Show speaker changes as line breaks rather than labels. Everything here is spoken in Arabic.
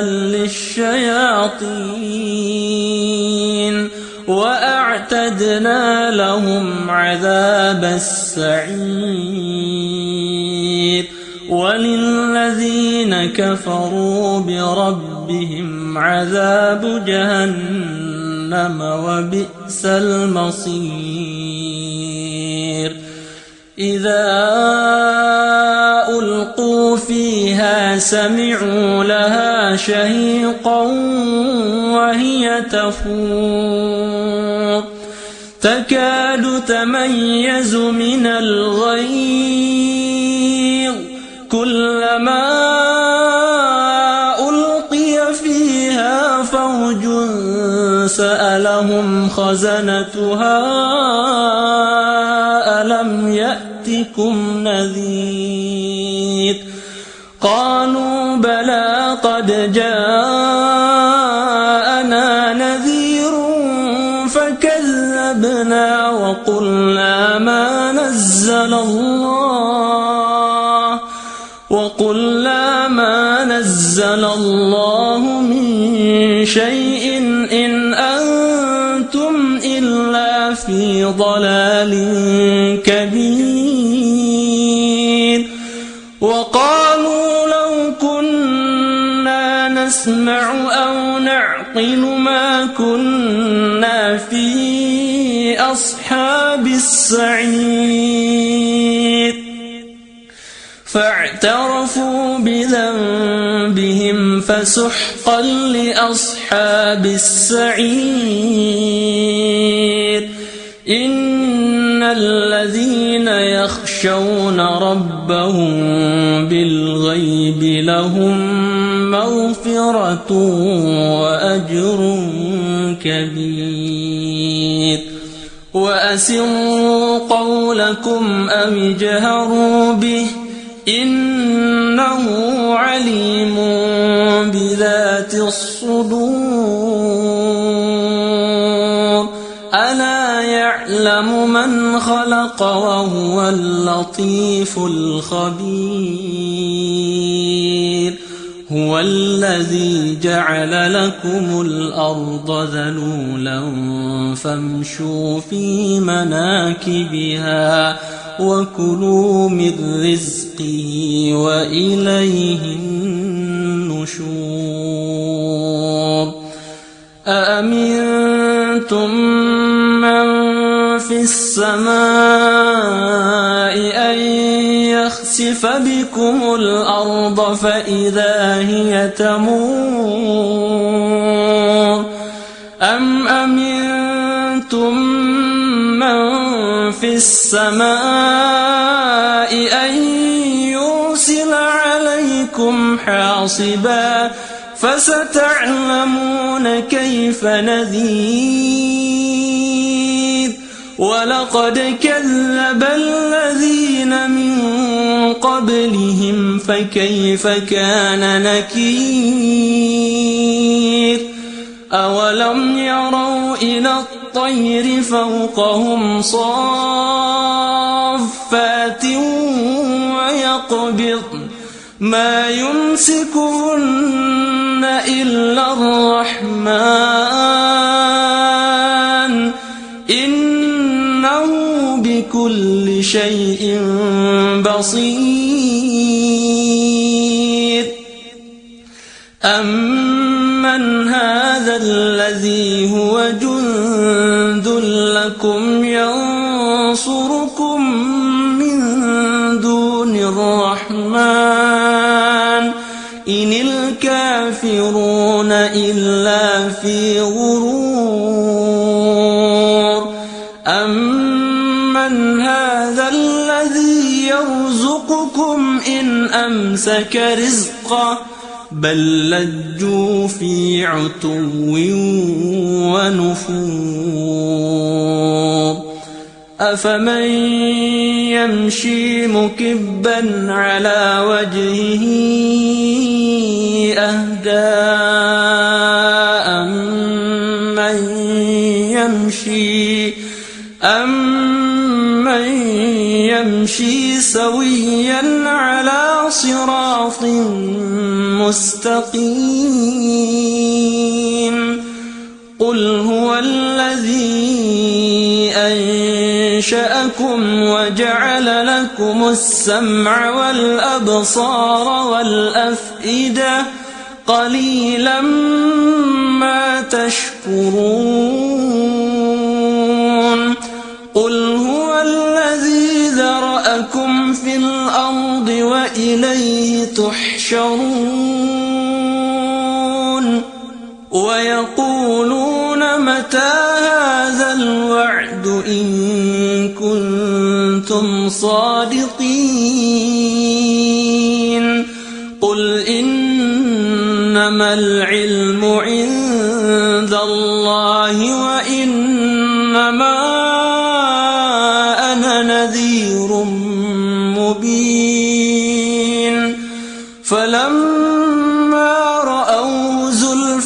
للشياطين وأعتدنا لهم عذاب السعير وللذين كفروا بربهم عذاب جهنم وبئس المصير إذا ألقوا فيها سمعوا لها شهيقا وهي تفور تكاد تميز من الغيظ. كلما ألقي فيها فوج سألهم خزنتها ألم يأتكم نذير؟ بلى قد جاءنا نذير فكذبنا وقلنا ما نزل الله وقلنا ما نزل الله من شيء إن أنتم إلا في ضلال كبير نسمع أو نعقل ما كنا في أصحاب السعير. فاعترفوا بذنبهم فسحقا لأصحاب السعير. إن الذين يخشون ربهم بالغيب لهم مغفرة وأجر كبير. وأسروا قولكم أم اجهروا به؟ إنه عليم بذات الصدور. ألا يعلم من خلق وهو اللطيف الخبير. هو الذي جعل لكم الأرض ذلولا فامشوا في مناكبها وكلوا من رزقه وإليه النشور. أأمنتم من في السماء أن يخسف بكم الأرض فإذا هي تمور أم أمنتم من في السماء أن يرسل عليكم حاصبا فستعلمون كيف نذير ولقد كذب الذين من قبلهم فكيف كان نكير؟ أولم يروا إلى الطير فوقهم صافات ويقبض؟ ما يمسكهن إلا الرحمن. شيء بصير. أمن هذا الذي هو جند لكم ينصركم من دون الرحمن إن الكافرون إلا في غرور. أمن هذا أمسك رزقه بل لجوا في عتو ونفور. أفمن يمشي مكبا على وجهه أهدى أمن يمشي أمن يمشي سويا صراط مستقيم. قل هو الذي أنشأكم وجعل لكم السمع والأبصار والأفئدة. قليلا ما تشكرون. وإليه تحشرون ويقولون متى هذا الوعد إن كنتم صادقين قل إنما العلم